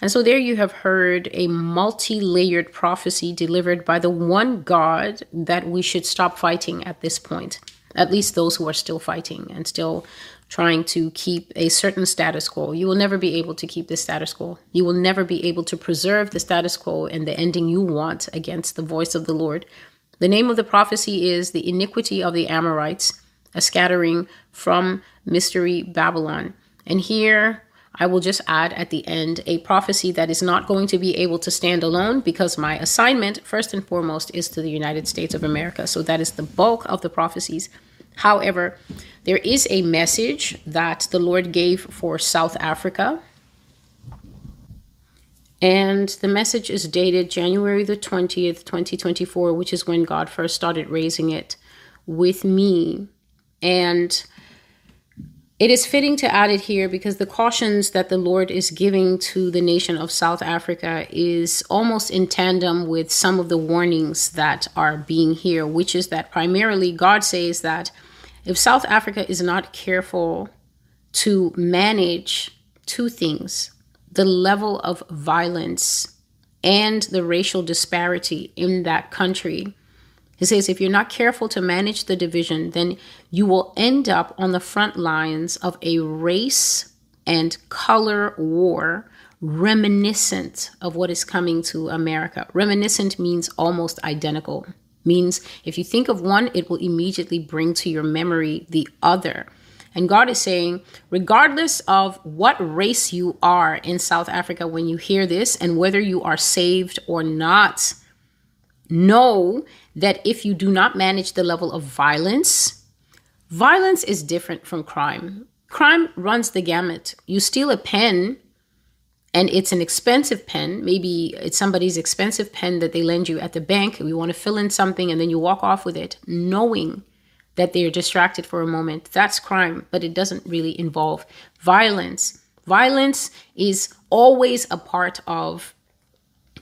And so there you have heard a multi layered prophecy delivered by the one God that we should stop fighting at this point. At least those who are still fighting and still trying to keep a certain status quo. You will never be able to keep the status quo. You will never be able to preserve the status quo and the ending you want against the voice of the Lord. The name of the prophecy is The Iniquity of the Amorites, a scattering from Mystery Babylon. And here I will just add at the end a prophecy that is not going to be able to stand alone because my assignment, first and foremost, is to the United States of America. So that is the bulk of the prophecies. However, there is a message that the Lord gave for South Africa. And the message is dated January the 20th, 2024, which is when God first started raising it with me. And it is fitting to add it here because the cautions that the Lord is giving to the nation of South Africa is almost in tandem with some of the warnings that are being here, which is that primarily God says that if South Africa is not careful to manage two things the level of violence and the racial disparity in that country. He says, if you're not careful to manage the division, then you will end up on the front lines of a race and color war reminiscent of what is coming to America. Reminiscent means almost identical, means if you think of one, it will immediately bring to your memory the other. And God is saying, regardless of what race you are in South Africa when you hear this, and whether you are saved or not, know that if you do not manage the level of violence, violence is different from crime. Crime runs the gamut. You steal a pen and it's an expensive pen. Maybe it's somebody's expensive pen that they lend you at the bank. You want to fill in something and then you walk off with it, knowing that they're distracted for a moment. That's crime, but it doesn't really involve violence. Violence is always a part of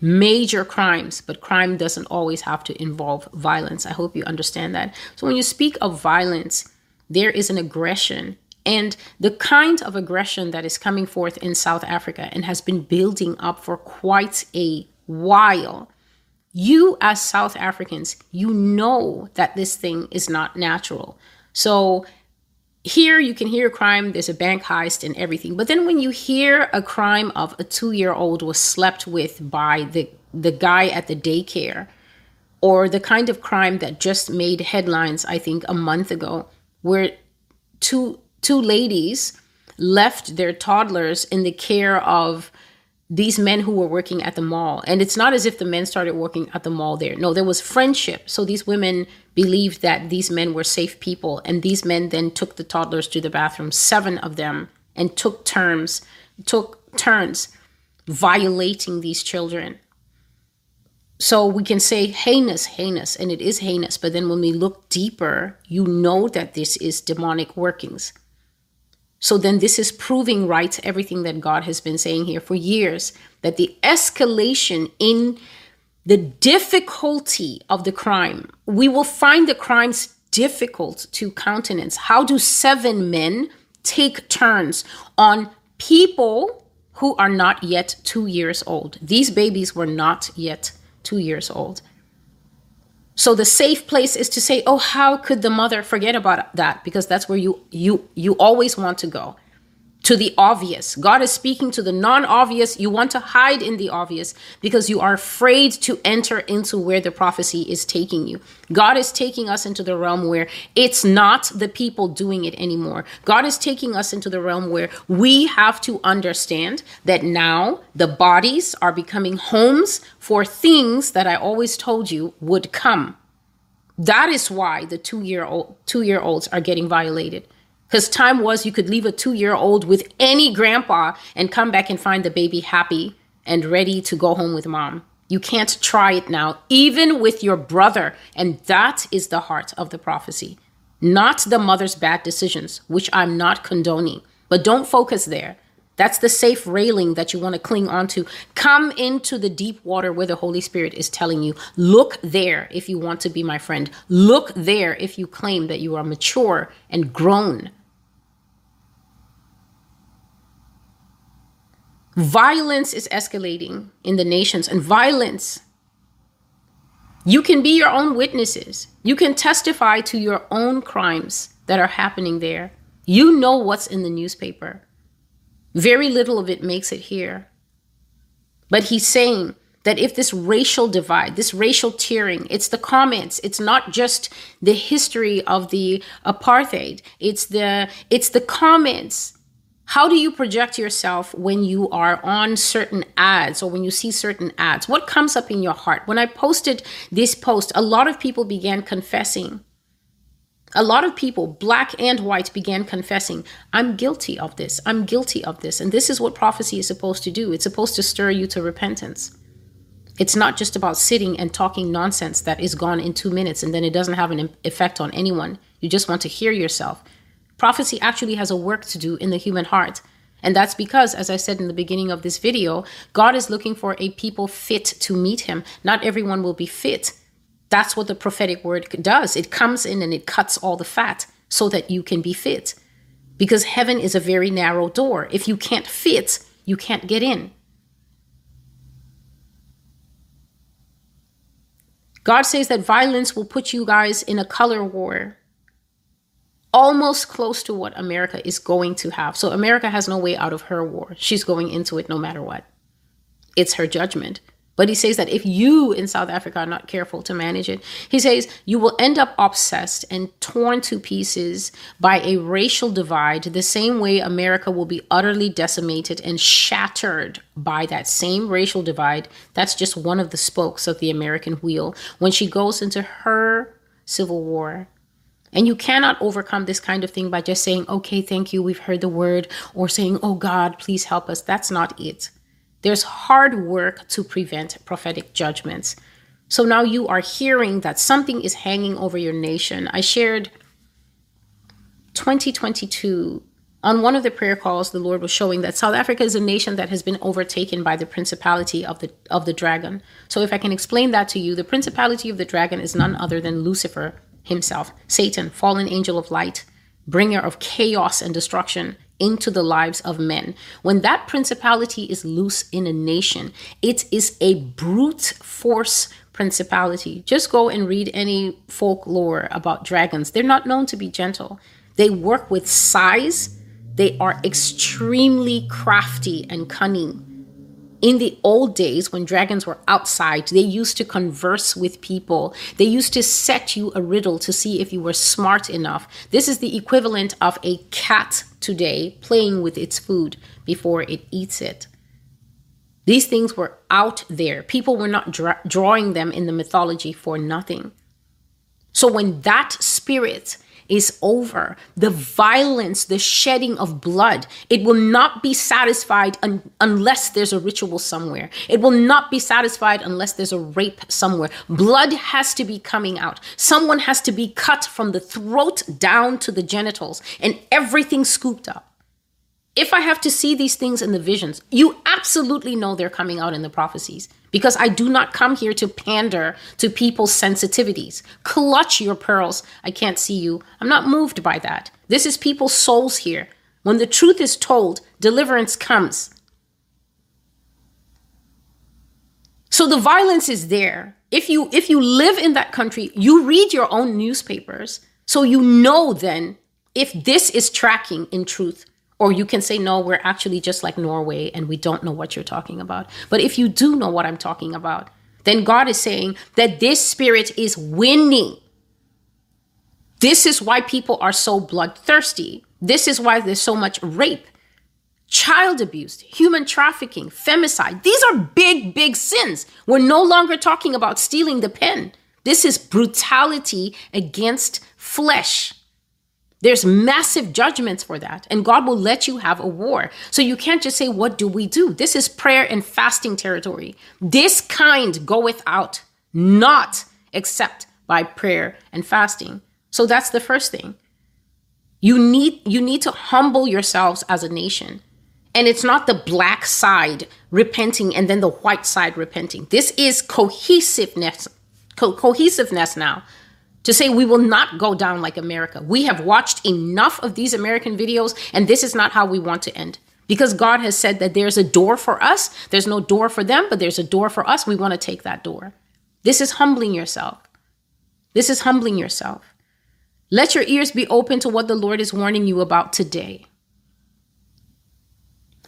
major crimes, but crime doesn't always have to involve violence. I hope you understand that. So when you speak of violence, there is an aggression and the kind of aggression that is coming forth in South Africa and has been building up for quite a while. You, as South Africans, you know that this thing is not natural. So here you can hear a crime, there's a bank heist and everything. But then when you hear a crime of a two year old was slept with by the, the guy at the daycare, or the kind of crime that just made headlines, I think, a month ago, where two two ladies left their toddlers in the care of these men who were working at the mall. And it's not as if the men started working at the mall there. No, there was friendship. So these women believed that these men were safe people. And these men then took the toddlers to the bathroom, seven of them, and took turns, took turns violating these children. So we can say heinous, heinous, and it is heinous. But then when we look deeper, you know that this is demonic workings. So then this is proving right everything that God has been saying here for years that the escalation in the difficulty of the crime, we will find the crimes difficult to countenance. How do seven men take turns on people who are not yet two years old? These babies were not yet two years old. So the safe place is to say, "Oh, how could the mother forget about that?" Because that's where you you you always want to go to the obvious. God is speaking to the non obvious. You want to hide in the obvious because you are afraid to enter into where the prophecy is taking you. God is taking us into the realm where it's not the people doing it anymore. God is taking us into the realm where we have to understand that now the bodies are becoming homes for things that I always told you would come. That is why the two year old two year olds are getting violated because time was you could leave a two year old with any grandpa and come back and find the baby happy and ready to go home with mom. You can't try it now, even with your brother. And that is the heart of the prophecy, not the mother's bad decisions, which I'm not condoning. But don't focus there. That's the safe railing that you want to cling onto. Come into the deep water where the Holy Spirit is telling you, look there if you want to be my friend. Look there if you claim that you are mature and grown Violence is escalating in the nations, and violence. You can be your own witnesses. You can testify to your own crimes that are happening there. You know what's in the newspaper. Very little of it makes it here. But he's saying that if this racial divide, this racial tearing, it's the comments, it's not just the history of the apartheid, it's the it's the comments how do you project yourself when you are on certain ads or when you see certain ads? What comes up in your heart? When I posted this post, a lot of people began confessing. A lot of people, black and white, began confessing, I'm guilty of this. I'm guilty of this. And this is what prophecy is supposed to do it's supposed to stir you to repentance. It's not just about sitting and talking nonsense that is gone in two minutes and then it doesn't have an effect on anyone. You just want to hear yourself. Prophecy actually has a work to do in the human heart. And that's because, as I said in the beginning of this video, God is looking for a people fit to meet Him. Not everyone will be fit. That's what the prophetic word does. It comes in and it cuts all the fat so that you can be fit. Because heaven is a very narrow door. If you can't fit, you can't get in. God says that violence will put you guys in a color war almost close to what America is going to have. So America has no way out of her war. She's going into it no matter what. It's her judgment. But he says that if you in South Africa are not careful to manage it, he says you will end up obsessed and torn to pieces by a racial divide, the same way America will be utterly decimated and shattered by that same racial divide. That's just one of the spokes of the American wheel when she goes into her civil war and you cannot overcome this kind of thing by just saying, okay, thank you, we've heard the word, or saying, oh God, please help us. That's not it. There's hard work to prevent prophetic judgments. So now you are hearing that something is hanging over your nation. I shared 2022 on one of the prayer calls the lord was showing that south africa is a nation that has been overtaken by the principality of the of the dragon so if i can explain that to you the principality of the dragon is none other than lucifer himself, Satan, fallen angel of light, bringer of chaos and destruction into the lives of men. When that principality is loose in a nation, it is a brute force principality. Just go and read any folklore about dragons. They're not known to be gentle. They work with size. They are extremely crafty and cunning in the old days when dragons were outside, they used to converse with people. They used to set you a riddle to see if you were smart enough. This is the equivalent of a cat today playing with its food before it eats it. These things were out there. People were not dra- drawing them in the mythology for nothing. So when that spirit is over, the violence, the shedding of blood, it will not be satisfied un- unless there's a ritual somewhere. It will not be satisfied unless there's a rape somewhere. Blood has to be coming out. Someone has to be cut from the throat down to the genitals and everything scooped up. If I have to see these things in the visions, you absolutely know they're coming out in the prophecies because I do not come here to pander to people's sensitivities. Clutch your pearls. I can't see you. I'm not moved by that. This is people's souls here. When the truth is told, deliverance comes. So the violence is there. If you if you live in that country, you read your own newspapers. So you know then if this is tracking in truth or you can say, no, we're actually just like Norway and we don't know what you're talking about. But if you do know what I'm talking about, then God is saying that this spirit is winning. This is why people are so bloodthirsty. This is why there's so much rape, child abuse, human trafficking, femicide. These are big, big sins. We're no longer talking about stealing the pen. This is brutality against flesh. There's massive judgments for that, and God will let you have a war. So you can't just say, What do we do? This is prayer and fasting territory. This kind goeth out, not except by prayer and fasting. So that's the first thing. You need you need to humble yourselves as a nation. And it's not the black side repenting and then the white side repenting. This is cohesiveness co- cohesiveness now to say we will not go down like America. We have watched enough of these American videos, and this is not how we want to end. Because God has said that there's a door for us. There's no door for them, but there's a door for us. We want to take that door. This is humbling yourself. This is humbling yourself. Let your ears be open to what the Lord is warning you about today.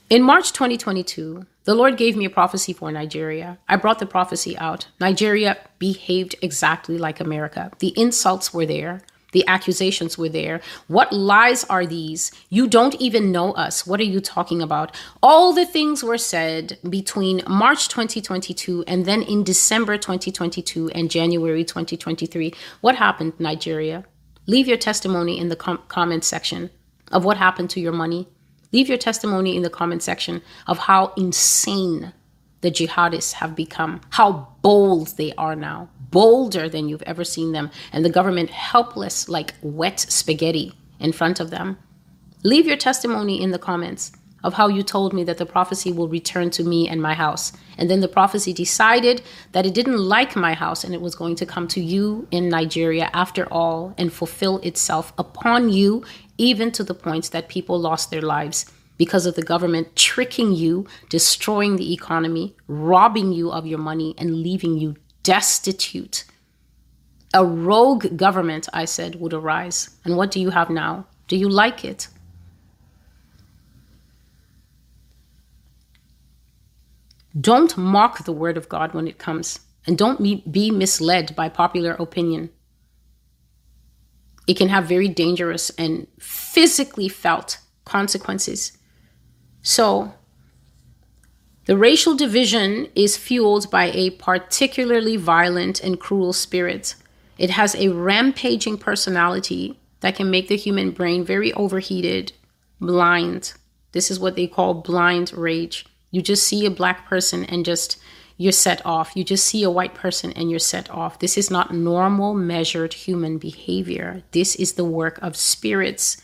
In March 2022, the Lord gave me a prophecy for Nigeria. I brought the prophecy out. Nigeria behaved exactly like America. The insults were there. The accusations were there. What lies are these? You don't even know us. What are you talking about? All the things were said between March 2022 and then in December 2022 and January 2023. What happened, Nigeria? Leave your testimony in the com- comment section of what happened to your money. Leave your testimony in the comment section of how insane the jihadists have become, how bold they are now bolder than you've ever seen them, and the government helpless like wet spaghetti in front of them. Leave your testimony in the comments of how you told me that the prophecy will return to me and my house. And then the prophecy decided that it didn't like my house and it was going to come to you in Nigeria after all and fulfill itself upon you, even to the point that people lost their lives because of the government tricking you, destroying the economy, robbing you of your money, and leaving you destitute. A rogue government, I said, would arise. And what do you have now? Do you like it? Don't mock the word of God when it comes, and don't be misled by popular opinion. It can have very dangerous and physically felt consequences. So, the racial division is fueled by a particularly violent and cruel spirit. It has a rampaging personality that can make the human brain very overheated, blind. This is what they call blind rage. You just see a black person and just you're set off. You just see a white person and you're set off. This is not normal, measured human behavior. This is the work of spirits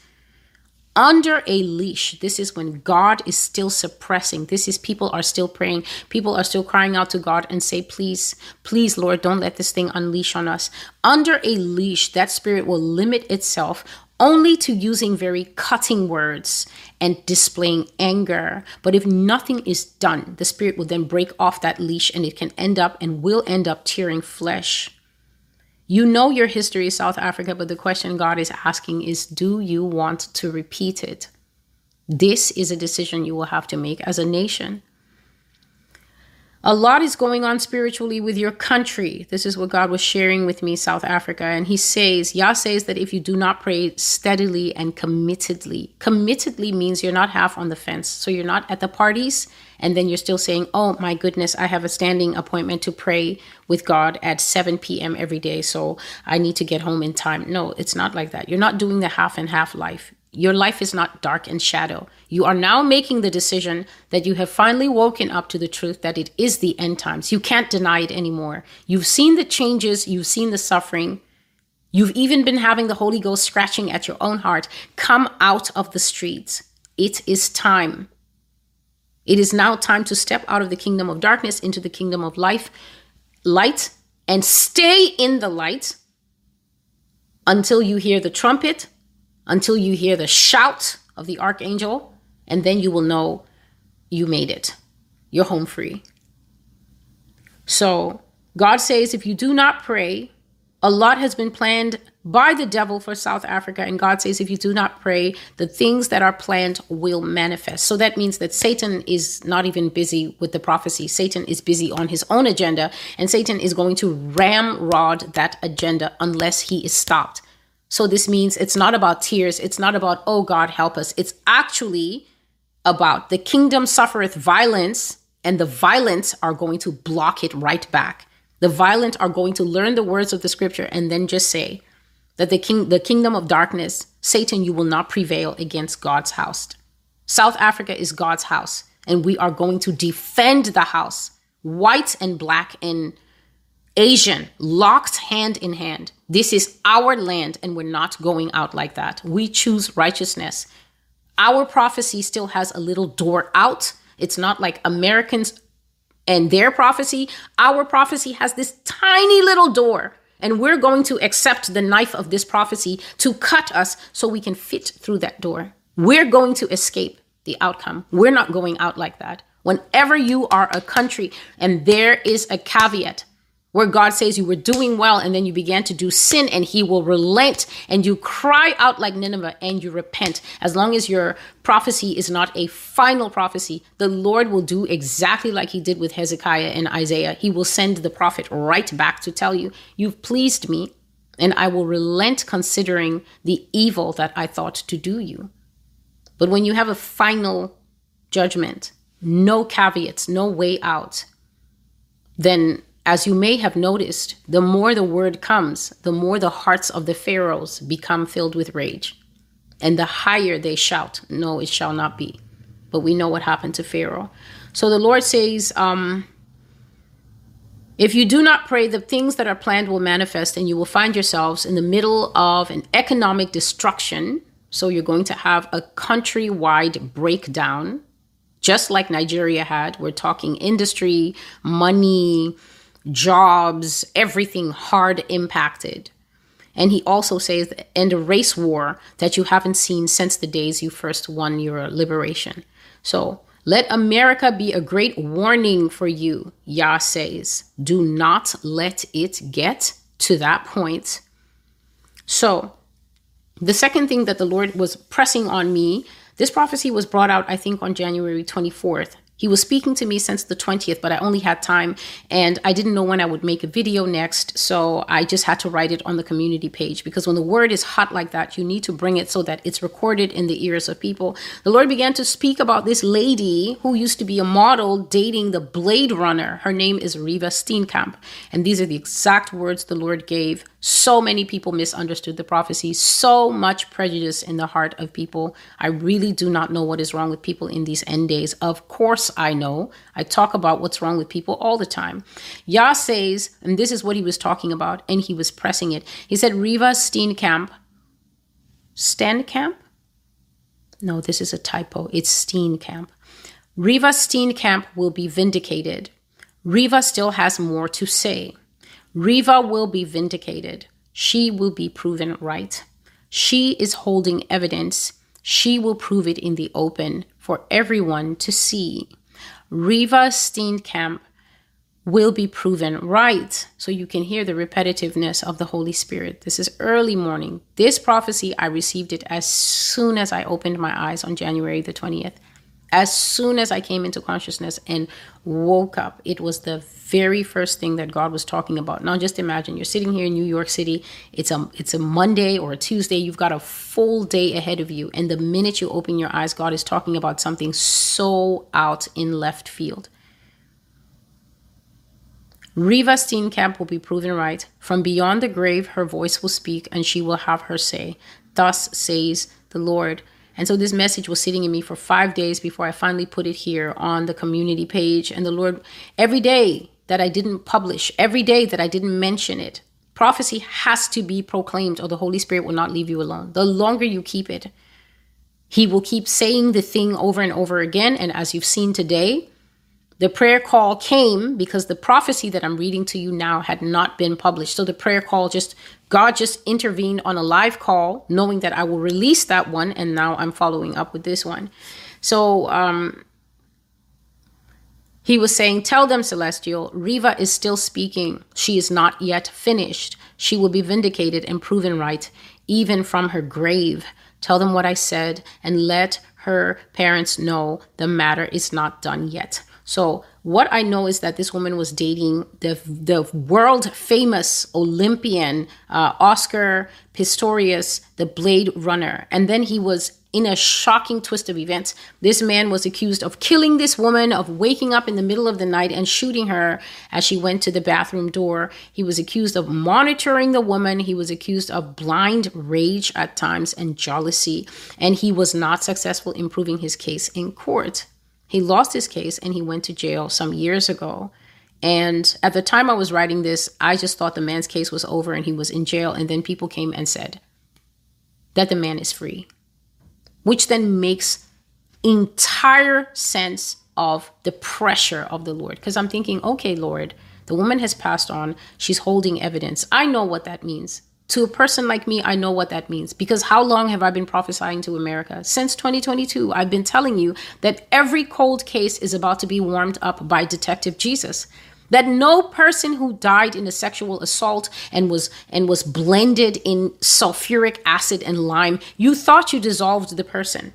under a leash. This is when God is still suppressing. This is people are still praying. People are still crying out to God and say, please, please, Lord, don't let this thing unleash on us. Under a leash, that spirit will limit itself only to using very cutting words and displaying anger. But if nothing is done, the spirit will then break off that leash and it can end up and will end up tearing flesh. You know your history, South Africa, but the question God is asking is do you want to repeat it? This is a decision you will have to make as a nation. A lot is going on spiritually with your country. This is what God was sharing with me, South Africa. And He says, Yah says that if you do not pray steadily and committedly, committedly means you're not half on the fence. So you're not at the parties and then you're still saying, oh my goodness, I have a standing appointment to pray with God at 7 p.m. every day. So I need to get home in time. No, it's not like that. You're not doing the half and half life. Your life is not dark and shadow. You are now making the decision that you have finally woken up to the truth that it is the end times. You can't deny it anymore. You've seen the changes, you've seen the suffering. You've even been having the Holy Ghost scratching at your own heart. Come out of the streets. It is time. It is now time to step out of the kingdom of darkness into the kingdom of life, light, and stay in the light until you hear the trumpet until you hear the shout of the archangel, and then you will know you made it. You're home free. So, God says if you do not pray, a lot has been planned by the devil for South Africa. And God says, if you do not pray, the things that are planned will manifest. So that means that Satan is not even busy with the prophecy. Satan is busy on his own agenda, and Satan is going to ramrod that agenda unless he is stopped. So this means it's not about tears. It's not about, oh God, help us. It's actually about the kingdom suffereth violence, and the violent are going to block it right back. The violent are going to learn the words of the scripture and then just say that the king the kingdom of darkness, Satan, you will not prevail against God's house. South Africa is God's house, and we are going to defend the house, white and black and Asian, locked hand in hand. This is our land, and we're not going out like that. We choose righteousness. Our prophecy still has a little door out. It's not like Americans and their prophecy. Our prophecy has this tiny little door, and we're going to accept the knife of this prophecy to cut us so we can fit through that door. We're going to escape. the outcome. We're not going out like that. Whenever you are a country and there is a caveat where God says you were doing well and then you began to do sin and he will relent and you cry out like Nineveh and you repent. As long as your prophecy is not a final prophecy, the Lord will do exactly like he did with Hezekiah and Isaiah. He will send the prophet right back to tell you, You've pleased me and I will relent considering the evil that I thought to do you. But when you have a final judgment, no caveats, no way out, then as you may have noticed, the more the word comes, the more the hearts of the Pharaohs become filled with rage. And the higher they shout, No, it shall not be. But we know what happened to Pharaoh. So the Lord says, um, if you do not pray, the things that are planned will manifest, and you will find yourselves in the middle of an economic destruction so you're going to have a countrywide breakdown, just like Nigeria had. We're talking industry, money, jobs, everything hard impacted. And he also says, and a race war that you haven't seen since the days you first won your liberation. So let America be a great warning for you, Yah says. Do not let it get to that point. So the second thing that the Lord was pressing on me, this prophecy was brought out, I think, on January 24th. He was speaking to me since the 20th, but I only had time and I didn't know when I would make a video next. So I just had to write it on the community page because when the word is hot like that, you need to bring it so that it's recorded in the ears of people. The Lord began to speak about this lady who used to be a model dating the Blade Runner. Her name is Reeva Steenkamp. And these are the exact words the Lord gave so many people misunderstood the prophecy, so much prejudice in the heart of people. I really do not know what is wrong with people in these end days. Of course, I know. I talk about what's wrong with people all the time. Yah says, and this is what he was talking about, and he was pressing it. He said, Reeva Steenkamp, Steenkamp? No, this is a typo. It's Steenkamp. Reeva Steenkamp will be vindicated. Reeva still has more to say. Reeva will be vindicated. She will be proven right. She is holding evidence. She will prove it in the open for everyone to see. Reeva Steenkamp will be proven right. So you can hear the repetitiveness of the Holy Spirit. This is early morning. This prophecy, I received it as soon as I opened my eyes on January the 20th. As soon as I came into consciousness and woke up, it was the very first thing that God was talking about. Now just imagine you're sitting here in New York City. It's a it's a Monday or a Tuesday. You've got a full day ahead of you and the minute you open your eyes, God is talking about something so out in left field. Reeva Steenkamp will be proven right. From beyond the grave, her voice will speak, and she will have her say. Thus says the Lord. And so this message was sitting in me for five days before I finally put it here on the community page. And the Lord, every day that I didn't publish, every day that I didn't mention it, prophecy has to be proclaimed or the Holy Spirit will not leave you alone. The longer you keep it, He will keep saying the thing over and over again. And as you've seen today, the prayer call came because the prophecy that I'm reading to you now had not been published. So the prayer call just, God just intervened on a live call, knowing that I will release that one. And now I'm following up with this one. So, um, he was saying, Tell them, Celestial, Reeva is still speaking. She is not yet finished. She will be vindicated and proven right, even from her grave. Tell them what I said and let her parents know the matter is not done yet. So what I know is that this woman was dating the the world famous Olympian uh, Oscar Pistorius, the Blade Runner, and then he was in a shocking twist of events. This man was accused of killing this woman, of waking up in the middle of the night and shooting her as she went to the bathroom door. He was accused of monitoring the woman. He was accused of blind rage at times and jealousy, and he was not successful in proving his case in court. He lost his case and he went to jail some years ago. And at the time I was writing this, I just thought the man's case was over and he was in jail. And then people came and said that the man is free, which then makes entire sense of the pressure of the Lord. Because I'm thinking, okay, Lord, the woman has passed on. She's holding evidence. I know what that means To a person like me, I know what that means because how long have I been prophesying to America? Since 2022, I've been telling you that every cold case is about to be warmed up by Detective Jesus. That no person who died in a sexual assault and was and was blended in sulfuric acid and lime, you thought you dissolved the person.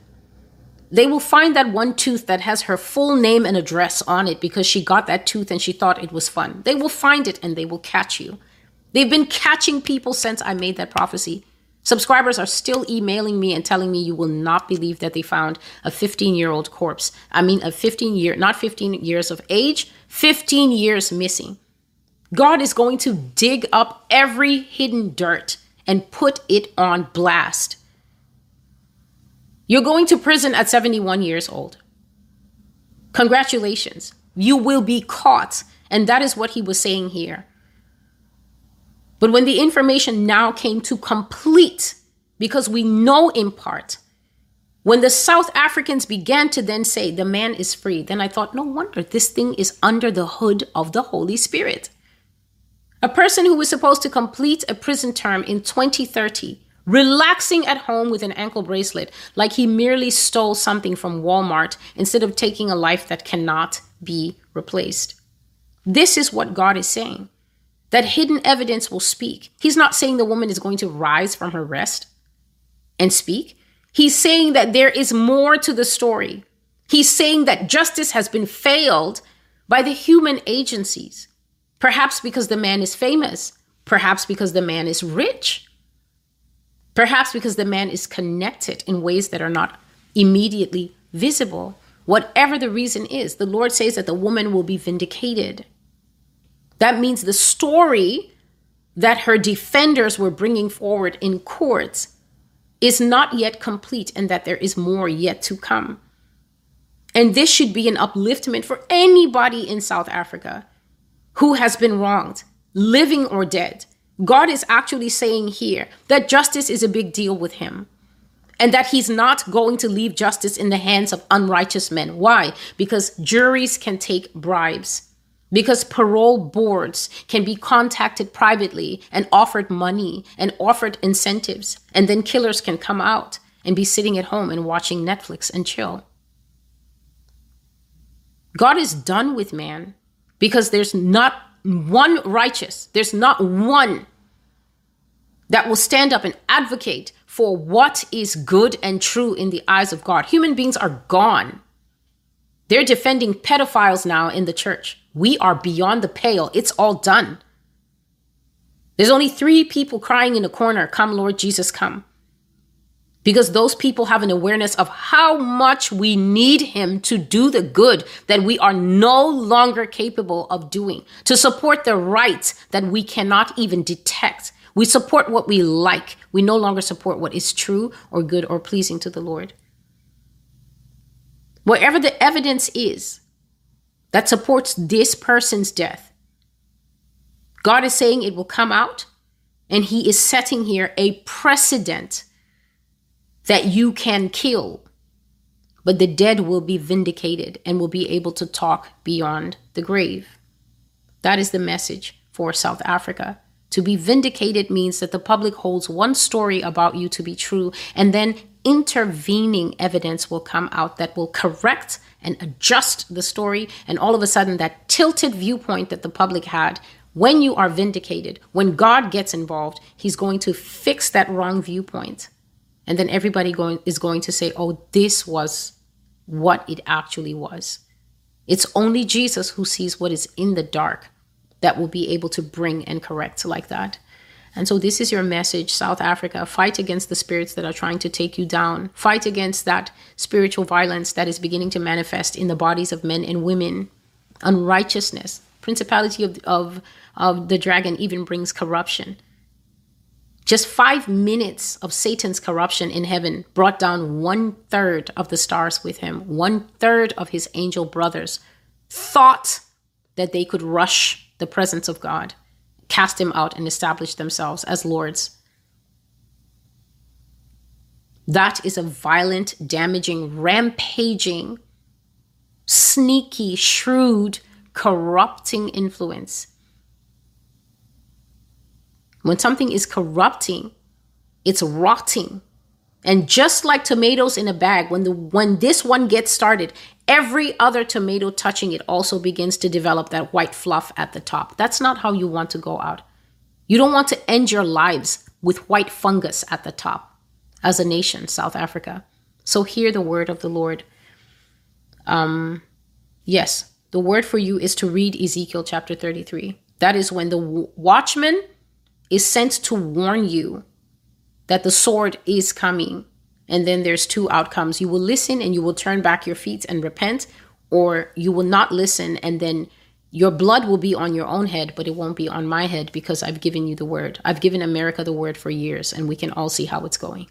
They will find that one tooth that has her full name and address on it because she got that tooth and she thought it was fun. They will find it and they will catch you. They've been catching people since I made that prophecy. Subscribers are still emailing me and telling me you will not believe that they found a 15 year old corpse. I mean, a 15 year, not 15 years of age, 15 years missing. God is going to dig up every hidden dirt and put it on blast. You're going to prison at 71 years old. Congratulations. You will be caught. And that is what he was saying here. But when the information now came to complete, because we know in part, when the South Africans began to then say the man is free, then I thought, no wonder this thing is under the hood of the Holy Spirit. A person who was supposed to complete a prison term in 2030, relaxing at home with an ankle bracelet, like he merely stole something from Walmart instead of taking a life that cannot be replaced. This is what God is saying that hidden evidence will speak. He's not saying the woman is going to rise from her rest and speak. He's saying that there is more to the story. He's saying that justice has been failed by the human agencies, perhaps because the man is famous, perhaps because the man is rich, perhaps because the man is connected in ways that are not immediately visible. Whatever the reason is, the Lord says that the woman will be vindicated. That means the story that her defenders were bringing forward in courts is not yet complete and that there is more yet to come. And this should be an upliftment for anybody in South Africa who has been wronged, living or dead. God is actually saying here that justice is a big deal with him and that he's not going to leave justice in the hands of unrighteous men. Why? Because juries can take bribes because parole boards can be contacted privately and offered money and offered incentives, and then killers can come out and be sitting at home and watching Netflix and chill. God is done with man because there's not one righteous, there's not one that will stand up and advocate for what is good and true in the eyes of God. Human beings are gone. They're defending pedophiles now in the church. We are beyond the pale. It's all done. There's only three people crying in the corner Come, Lord Jesus, come. Because those people have an awareness of how much we need Him to do the good that we are no longer capable of doing, to support the rights that we cannot even detect. We support what we like. We no longer support what is true or good or pleasing to the Lord. Whatever the evidence is that supports this person's death, God is saying it will come out, and He is setting here a precedent that you can kill, but the dead will be vindicated and will be able to talk beyond the grave. That is the message for South Africa. To be vindicated means that the public holds one story about you to be true, and then intervening evidence will come out that will correct and adjust the story. And all of a sudden, that tilted viewpoint that the public had, when you are vindicated, when God gets involved, He's going to fix that wrong viewpoint. And then everybody going, is going to say, oh, this was what it actually was. It's only Jesus who sees what is in the dark that will be able to bring and correct like that. And so, this is your message, South Africa. Fight against the spirits that are trying to take you down. Fight against that spiritual violence that is beginning to manifest in the bodies of men and women. Unrighteousness, principality of, of, of the dragon even brings corruption. Just five minutes of Satan's corruption in heaven brought down one third of the stars with him. One third of his angel brothers thought that they could rush the presence of God cast him out and establish themselves as lords. That is a violent, damaging, rampaging, sneaky, shrewd, corrupting influence. When something is corrupting, it's rotting. And just like tomatoes in a bag, when the when this one gets started, every other tomato touching it also begins to develop that white fluff at the top. That's not how you want to go out. You don't want to end your lives with white fungus at the top as a nation, South Africa. So hear the word of the Lord. Um yes, the word for you is to read Ezekiel chapter 33. That is when the watchman is sent to warn you that the sword is coming. And then there's two outcomes. You will listen and you will turn back your feet and repent, or you will not listen and then your blood will be on your own head, but it won't be on my head because I've given you the word. I've given America the word for years, and we can all see how it's going.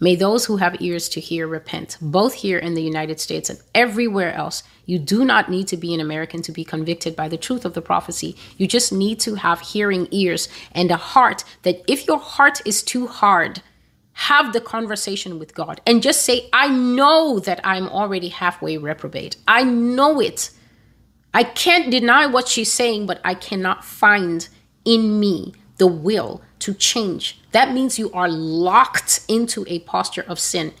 May those who have ears to hear repent, both here in the United States and everywhere else. You do not need to be an American to be convicted by the truth of the prophecy. You just need to have hearing ears and a heart that if your heart is too hard, have the conversation with God and just say, I know that I'm already halfway reprobate. I know it. I can't deny what she's saying, but I cannot find in me the will to change. That means you are locked into a posture of sin.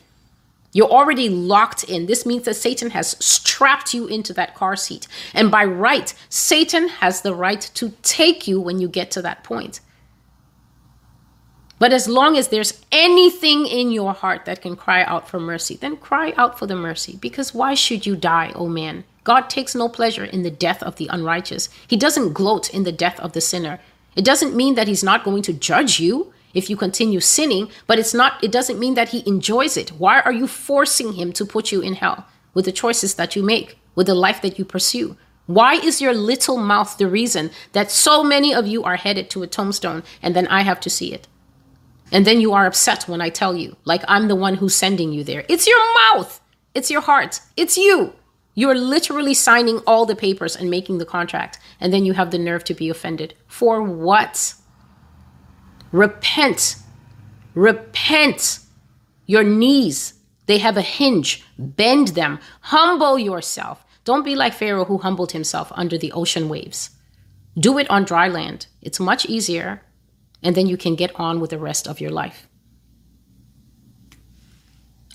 You're already locked in. This means that Satan has strapped you into that car seat. And by right, Satan has the right to take you when you get to that point. But as long as there's anything in your heart that can cry out for mercy, then cry out for the mercy. Because why should you die, O oh man? God takes no pleasure in the death of the unrighteous. He doesn't gloat in the death of the sinner. It doesn't mean that he's not going to judge you if you continue sinning, but it's not it doesn't mean that he enjoys it. Why are you forcing him to put you in hell with the choices that you make, with the life that you pursue? Why is your little mouth the reason that so many of you are headed to a tombstone and then I have to see it? And then you are upset when I tell you, like I'm the one who's sending you there. It's your mouth. It's your heart. It's you. You're literally signing all the papers and making the contract, and then you have the nerve to be offended. For what? Repent. Repent. Your knees, they have a hinge. Bend them. Humble yourself. Don't be like Pharaoh who humbled himself under the ocean waves. Do it on dry land. It's much easier, and then you can get on with the rest of your life.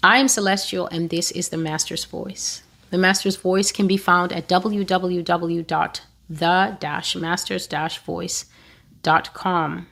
I am Celestial, and this is the Master's Voice. The Master's Voice can be found at www.the-masters-voice.com.